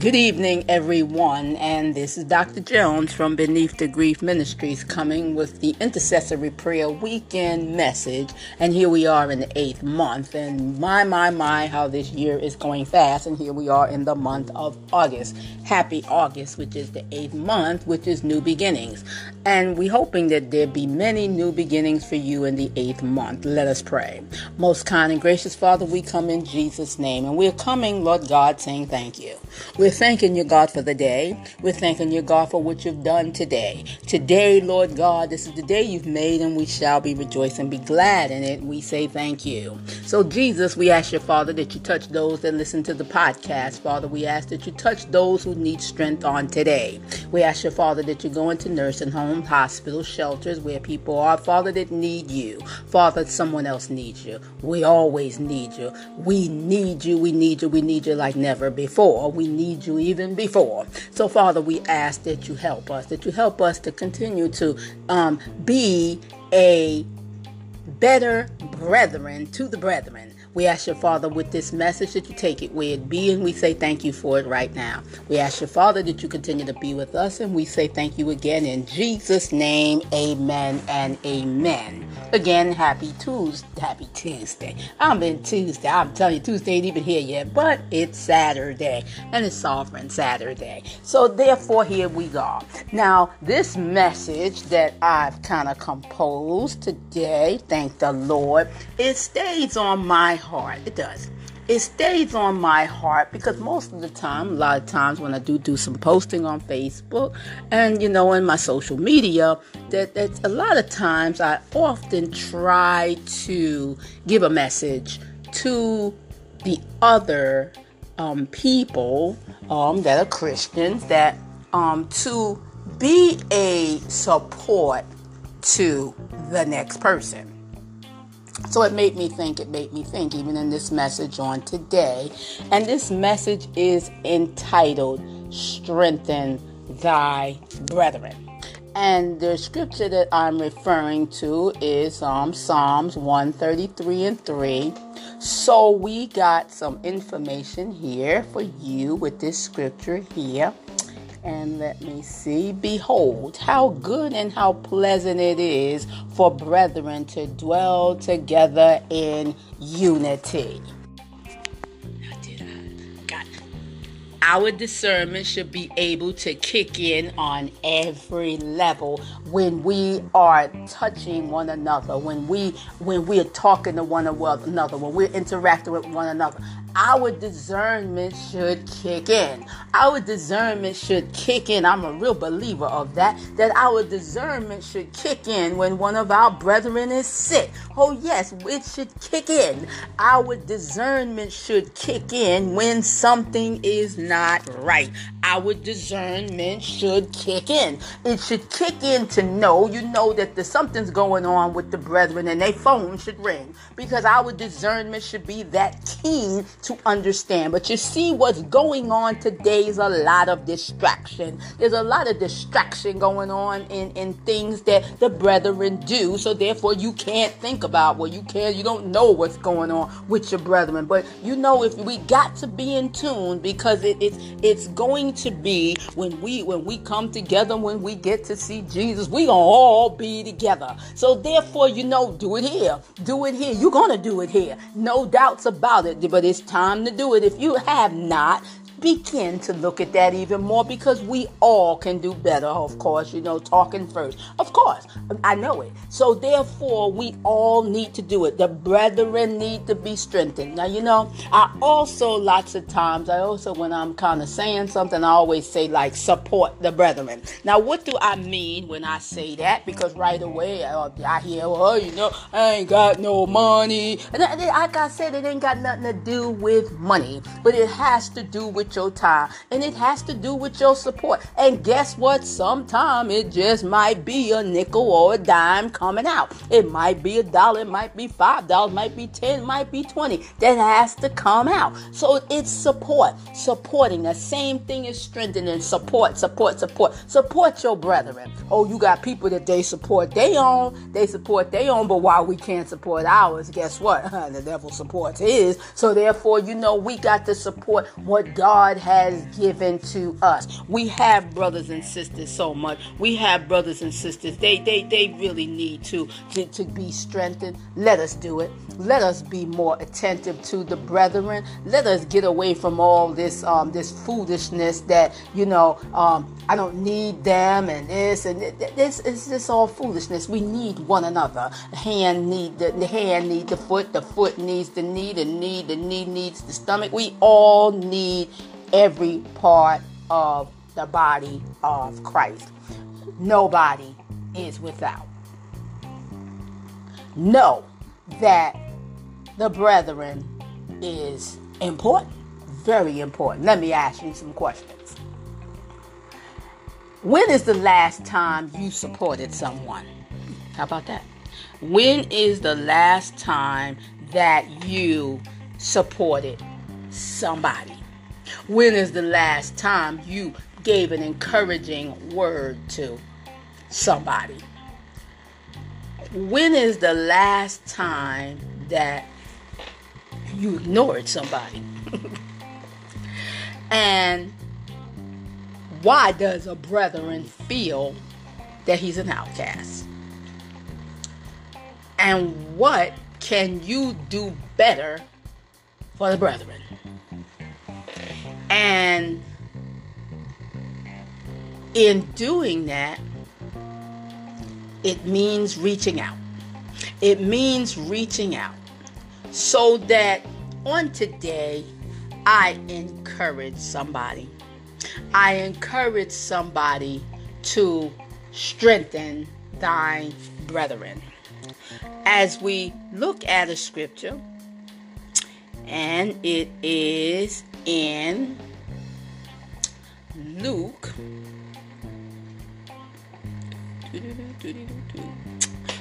Good evening, everyone, and this is Dr. Jones from Beneath the Grief Ministries coming with the Intercessory Prayer Weekend message. And here we are in the eighth month, and my, my, my, how this year is going fast. And here we are in the month of August. Happy August, which is the eighth month, which is new beginnings. And we're hoping that there be many new beginnings for you in the eighth month. Let us pray. Most kind and gracious Father, we come in Jesus' name, and we're coming, Lord God, saying thank you. We're thanking you, God, for the day. We're thanking you, God, for what you've done today. Today, Lord God, this is the day you've made, and we shall be rejoicing, be glad in it. We say thank you. So, Jesus, we ask your Father that you touch those that listen to the podcast. Father, we ask that you touch those who need strength on today. We ask your Father that you go into nursing homes, hospitals, shelters where people are, Father, that need you. Father, someone else needs you. We always need you. We need you. We need you. We need you like never before. We need you even before. So, Father, we ask that you help us, that you help us to continue to um, be a better brethren to the brethren. We ask your Father with this message that you take it where it be, and we say thank you for it right now. We ask your Father that you continue to be with us, and we say thank you again in Jesus' name. Amen and amen. Again, happy Tuesday. Happy Tuesday. I'm in Tuesday. I'm telling you, Tuesday ain't even here yet, but it's Saturday, and it's Sovereign Saturday. So therefore, here we go. Now, this message that I've kind of composed today, thank the Lord, it stays on my heart. It does. It stays on my heart because most of the time, a lot of times when I do do some posting on Facebook and you know in my social media, that, that a lot of times I often try to give a message to the other um, people um, that are Christians that um, to be a support to the next person. So it made me think, it made me think, even in this message on today. And this message is entitled Strengthen Thy Brethren. And the scripture that I'm referring to is um, Psalms 133 and 3. So we got some information here for you with this scripture here. And let me see. Behold, how good and how pleasant it is for brethren to dwell together in unity. Our discernment should be able to kick in on every level when we are touching one another, when we when we are talking to one another, when we're interacting with one another our discernment should kick in. Our discernment should kick in. I'm a real believer of that. That our discernment should kick in when one of our brethren is sick. Oh, yes, it should kick in. Our discernment should kick in when something is not right. Our discernment should kick in. It should kick in to know, you know, that there's something's going on with the brethren and their phone should ring because our discernment should be that keen to understand. But you see, what's going on today is a lot of distraction. There's a lot of distraction going on in, in things that the brethren do. So therefore, you can't think about what you can't, you don't know what's going on with your brethren. But you know, if we got to be in tune because it, it's it's going to be when we when we come together, when we get to see Jesus, we gonna all be together. So therefore, you know, do it here, do it here. You're gonna do it here, no doubts about it. But it's time to do it. If you have not, begin to look at that even more because we all can do better, of course, you know, talking first. Of course, I know it. So therefore, we all need to do it. The brethren need to be strengthened. Now, you know, I also, lots of times, I also, when I'm kind of saying something, I always say, like, support the brethren. Now, what do I mean when I say that? Because right away, I, I hear, well, you know, I ain't got no money. And like I said, it ain't got nothing to do with money, but it has to do with with your time and it has to do with your support. And guess what? Sometime it just might be a nickel or a dime coming out. It might be a dollar, it might be five dollars, might be ten, might be twenty. That has to come out. So it's support. Supporting. The same thing is strengthening. Support, support, support. Support your brethren. Oh, you got people that they support they own, they support they own, but while we can't support ours, guess what? the devil supports his. So therefore, you know, we got to support what God has given to us. We have brothers and sisters so much. We have brothers and sisters. They they they really need to to, to be strengthened. Let us do it. Let us be more attentive to the brethren. Let us get away from all this um this foolishness that you know um I don't need them and this and this is this all foolishness. We need one another. The hand need the, the hand need the foot. The foot needs the knee. The knee the knee needs the stomach. We all need every part of the body of Christ. Nobody is without. Know that the brethren is important, very important. Let me ask you some questions. When is the last time you supported someone? How about that? When is the last time that you supported somebody? When is the last time you gave an encouraging word to somebody? When is the last time that you ignored somebody? and why does a brethren feel that he's an outcast? And what can you do better for the brethren? And in doing that, it means reaching out. It means reaching out so that on today, I encourage somebody. I encourage somebody to strengthen thy brethren. As we look at a scripture, and it is in Luke.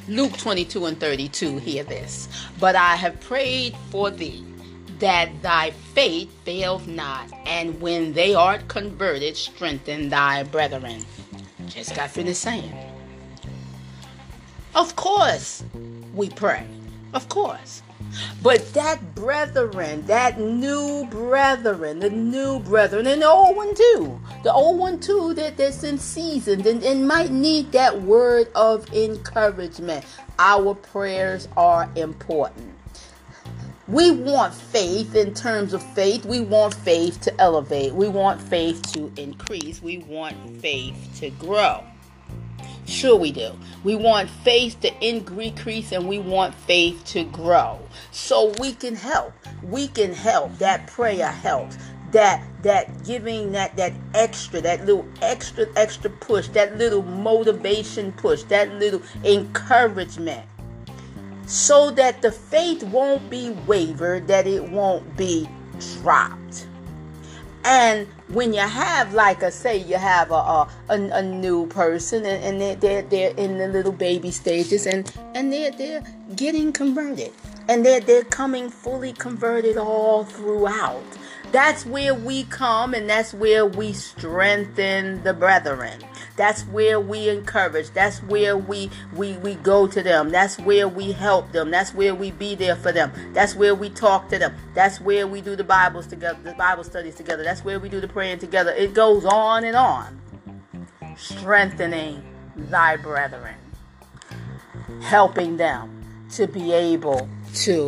Luke 22 and 32, hear this. But I have prayed for thee that thy faith fail not, and when they are converted, strengthen thy brethren. Just got finished saying. Of course, we pray. Of course. But that brethren, that new brethren, the new brethren, and the old one too, the old one too that, that's in season and, and might need that word of encouragement. Our prayers are important. We want faith in terms of faith. We want faith to elevate. We want faith to increase. We want faith to grow. Sure, we do. We want faith to increase and we want faith to grow. So we can help. We can help. That prayer helps. That that giving that that extra, that little extra extra push, that little motivation push, that little encouragement. So that the faith won't be wavered, that it won't be dropped. And when you have, like I say, you have a a, a, a new person and, and they're, they're, they're in the little baby stages and, and they're, they're getting converted. And they're, they're coming fully converted all throughout. That's where we come and that's where we strengthen the brethren. That's where we encourage. That's where we we we go to them. That's where we help them. That's where we be there for them. That's where we talk to them. That's where we do the Bibles together, the Bible studies together. That's where we do the praying together. It goes on and on. Strengthening thy brethren. Helping them to be able to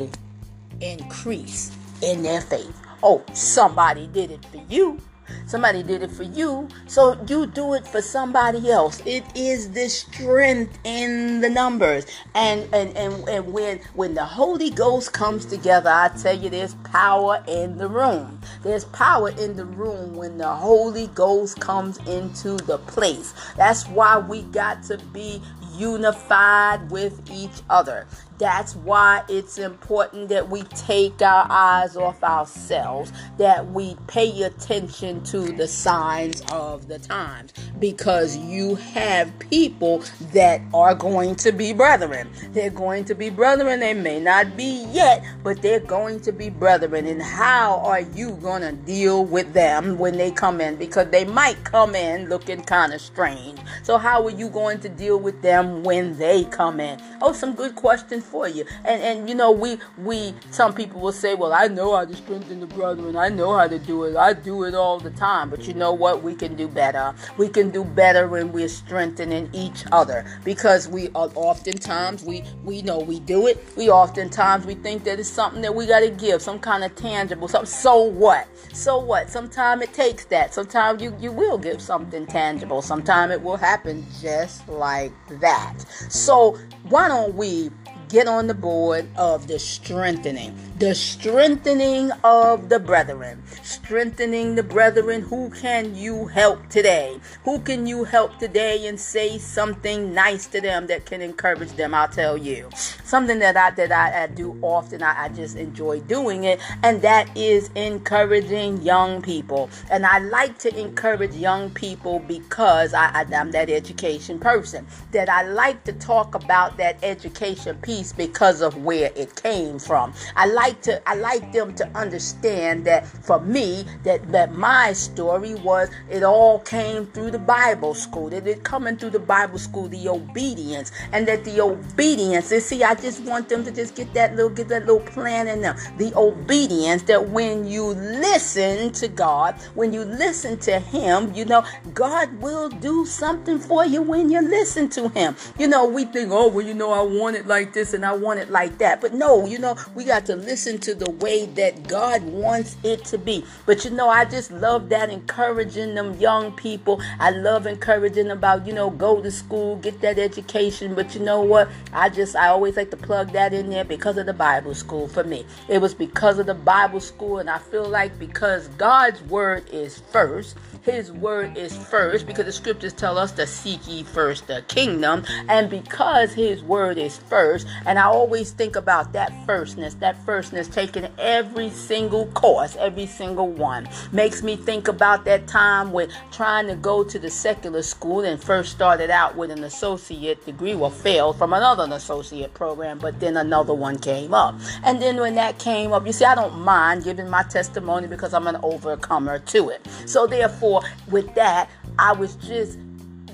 increase in their faith. Oh, somebody did it for you. Somebody did it for you, so you do it for somebody else. It is the strength in the numbers. And and and, and when when the Holy Ghost comes together, I tell you there's power in the room. There's power in the room when the Holy Ghost comes into the place. That's why we got to be unified with each other. That's why it's important that we take our eyes off ourselves, that we pay attention to the signs of the times, because you have people that are going to be brethren. They're going to be brethren. They may not be yet, but they're going to be brethren. And how are you going to deal with them when they come in? Because they might come in looking kind of strange. So, how are you going to deal with them when they come in? Oh, some good questions for you. And and you know, we we some people will say, Well, I know how to strengthen the brethren, I know how to do it, I do it all the time. But you know what? We can do better. We can do better when we're strengthening each other because we are oftentimes we we know we do it. We oftentimes we think that it's something that we got to give, some kind of tangible something. So what? So what? Sometimes it takes that. Sometimes you you will give something tangible. Sometimes it will happen just like that. So why don't we get on the board of the strengthening. The strengthening of the brethren. Strengthening the brethren. Who can you help today? Who can you help today and say something nice to them that can encourage them? I'll tell you. Something that I that I, I do often. I, I just enjoy doing it, and that is encouraging young people. And I like to encourage young people because I, I, I'm that education person. That I like to talk about that education piece because of where it came from. I like to I like them to understand that for me that that my story was it all came through the Bible school. That it coming through the Bible school, the obedience, and that the obedience. And see, I just want them to just get that little get that little plan in them. The obedience that when you listen to God, when you listen to Him, you know God will do something for you when you listen to Him. You know, we think, oh well, you know, I want it like this and I want it like that. But no, you know, we got to listen to the way that God wants it to be. But you know, I just love that encouraging them young people. I love encouraging about, you know, go to school, get that education. But you know what? I just, I always like to plug that in there because of the Bible school for me. It was because of the Bible school, and I feel like because God's word is first, His word is first, because the scriptures tell us to seek ye first the kingdom, and because His word is first, and I always think about that firstness, that firstness taking every single course, every single one. Makes me think about that time when trying to go to the secular school and first started out with an associate degree, well, failed from another associate program, but then another one came up. And then when that came up, you see, I don't mind giving my testimony because I'm an overcomer to it. So, therefore, with that, I was just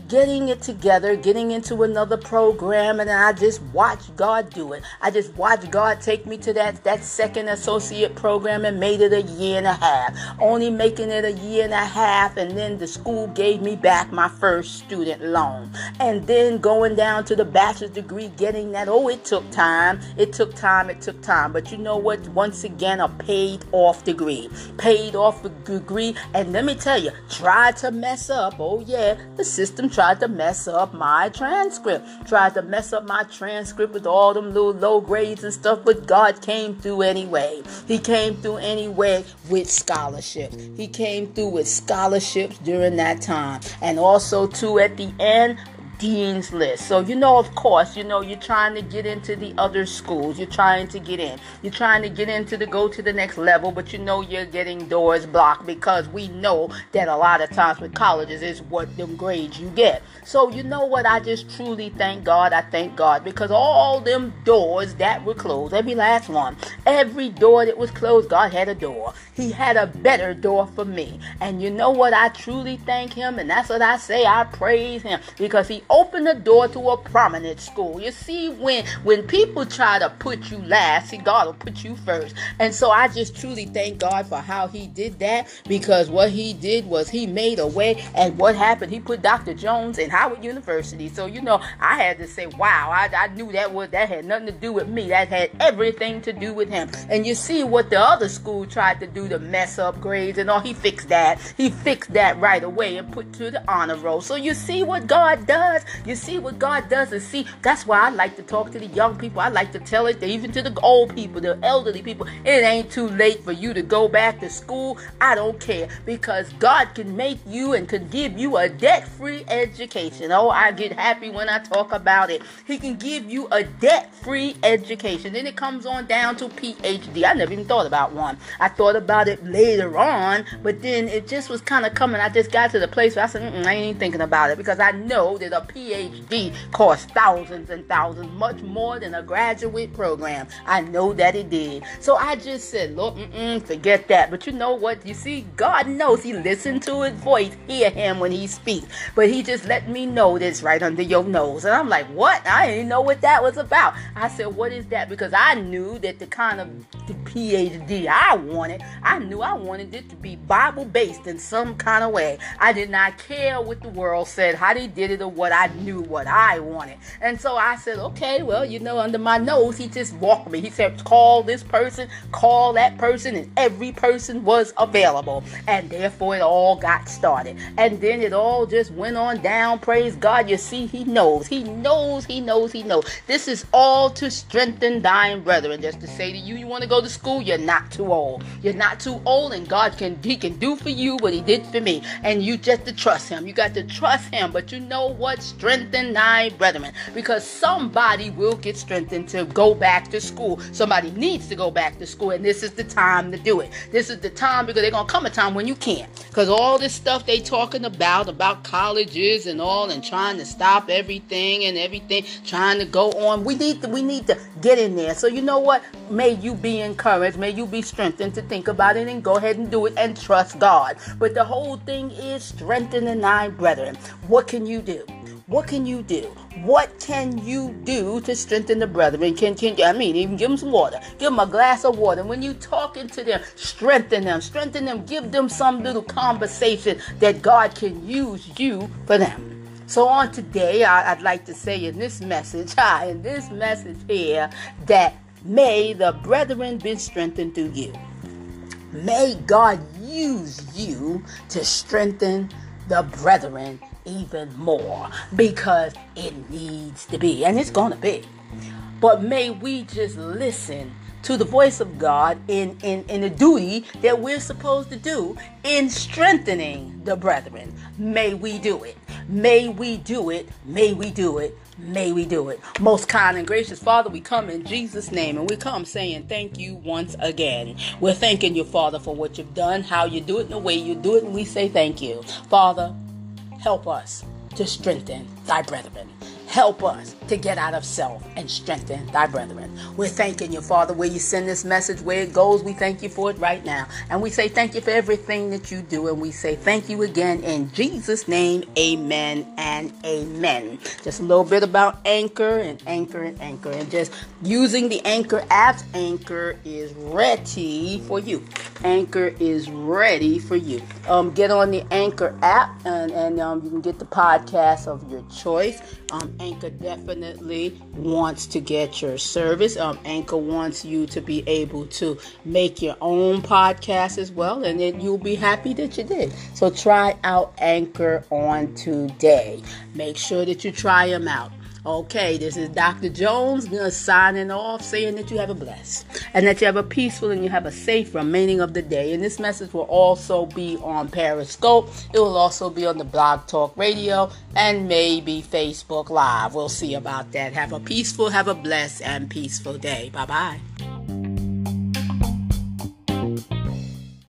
getting it together, getting into another program, and I just watched God do it. I just watched God take me to that, that second associate program and made it a year and a half. Only making it a year and a half, and then the school gave me back my first student loan. And then going down to the bachelor's degree, getting that. Oh, it took time. It took time. It took time. But you know what? Once again, a paid off degree. Paid off degree. And let me tell you, try to mess up. Oh, yeah, the system tried to mess up my transcript, tried to mess up my transcript with all them little low grades and stuff, but God came through anyway. He came through anyway with scholarships. He came through with scholarships during that time. And also, too, at the end, dean's list. So, you know, of course, you know, you're trying to get into the other schools. You're trying to get in. You're trying to get into the go to the next level, but you know you're getting doors blocked because we know that a lot of times with colleges is what them grades you get. So, you know what? I just truly thank God. I thank God because all them doors that were closed, every last one, every door that was closed, God had a door. He had a better door for me. And you know what? I truly thank Him, and that's what I say. I praise Him because He open the door to a prominent school. You see, when when people try to put you last, see, God will put you first. And so I just truly thank God for how He did that because what He did was He made a way. And what happened? He put Dr. Jones in Howard University. So you know, I had to say, wow, I, I knew that was that had nothing to do with me. That had everything to do with Him. And you see what the other school tried to do to mess up grades and all. He fixed that. He fixed that right away and put to the honor roll. So you see what God does does. You see what God does and see. That's why I like to talk to the young people. I like to tell it, even to the old people, the elderly people. It ain't too late for you to go back to school. I don't care because God can make you and can give you a debt-free education. Oh, I get happy when I talk about it. He can give you a debt-free education. Then it comes on down to PhD. I never even thought about one. I thought about it later on, but then it just was kind of coming. I just got to the place where I said, I ain't thinking about it because I know that a PhD costs thousands and thousands, much more than a graduate program. I know that it did. So I just said, look, forget that. But you know what? You see, God knows He listened to His voice, hear Him when He speaks. But He just let me know this right under your nose. And I'm like, what? I didn't know what that was about. I said, what is that? Because I knew that the kind of the PhD I wanted, I knew I wanted it to be Bible based in some kind of way. I did not care what the world said, how they did it, or what I knew what I wanted. And so I said, okay, well, you know, under my nose, he just walked me. He said, call this person, call that person, and every person was available. And therefore, it all got started. And then it all just went on down. Praise God. You see, he knows. He knows, he knows, he knows. This is all to strengthen thine brethren. Just to say to you, you want to go to school, you're not too old. You're not too old, and God can He can do for you what He did for me. And you just to trust Him. You got to trust Him. But you know what? Strengthen thy brethren. Because somebody will get strengthened to go back to school. Somebody needs to go back to school, and this is the time to do it. This is the time because they're gonna come a time when you can't. Because all this stuff they talking about, about colleges and all, and trying to stop everything and everything, trying to go on. We need to we need to get in there. So you know what? May you be encouraged. May you be strengthened to think about it and go ahead and do it and trust God. But the whole thing is strengthening thy brethren. What can you do? What can you do? What can you do to strengthen the brethren? Can can I mean even give them some water? Give them a glass of water. When you talking to them, strengthen them, strengthen them. Give them some little conversation that God can use you for them. So on today, I, would like to say in this message, in this message here, that may the brethren be strengthened through you. May God use you to strengthen the brethren even more because it needs to be, and it's going to be. But may we just listen to the voice of God in, in, in the duty that we're supposed to do in strengthening the brethren. May we do it. May we do it. May we do it. May we do it. Most kind and gracious Father, we come in Jesus' name and we come saying thank you once again. We're thanking you, Father, for what you've done, how you do it, and the way you do it, and we say thank you. Father, help us to strengthen thy brethren. Help us to get out of self and strengthen thy brethren. We're thanking you, Father, where you send this message, where it goes. We thank you for it right now. And we say thank you for everything that you do. And we say thank you again in Jesus' name. Amen and amen. Just a little bit about Anchor and Anchor and Anchor. And just using the Anchor app. Anchor is ready for you. Anchor is ready for you. Um, get on the Anchor app and, and um, you can get the podcast of your choice. Um, Anchor definitely wants to get your service. Um, Anchor wants you to be able to make your own podcast as well, and then you'll be happy that you did. So try out Anchor on today. Make sure that you try them out. Okay, this is Dr. Jones signing off, saying that you have a blessed and that you have a peaceful and you have a safe remaining of the day. And this message will also be on Periscope. It will also be on the Blog Talk Radio and maybe Facebook Live. We'll see about that. Have a peaceful, have a blessed, and peaceful day. Bye bye.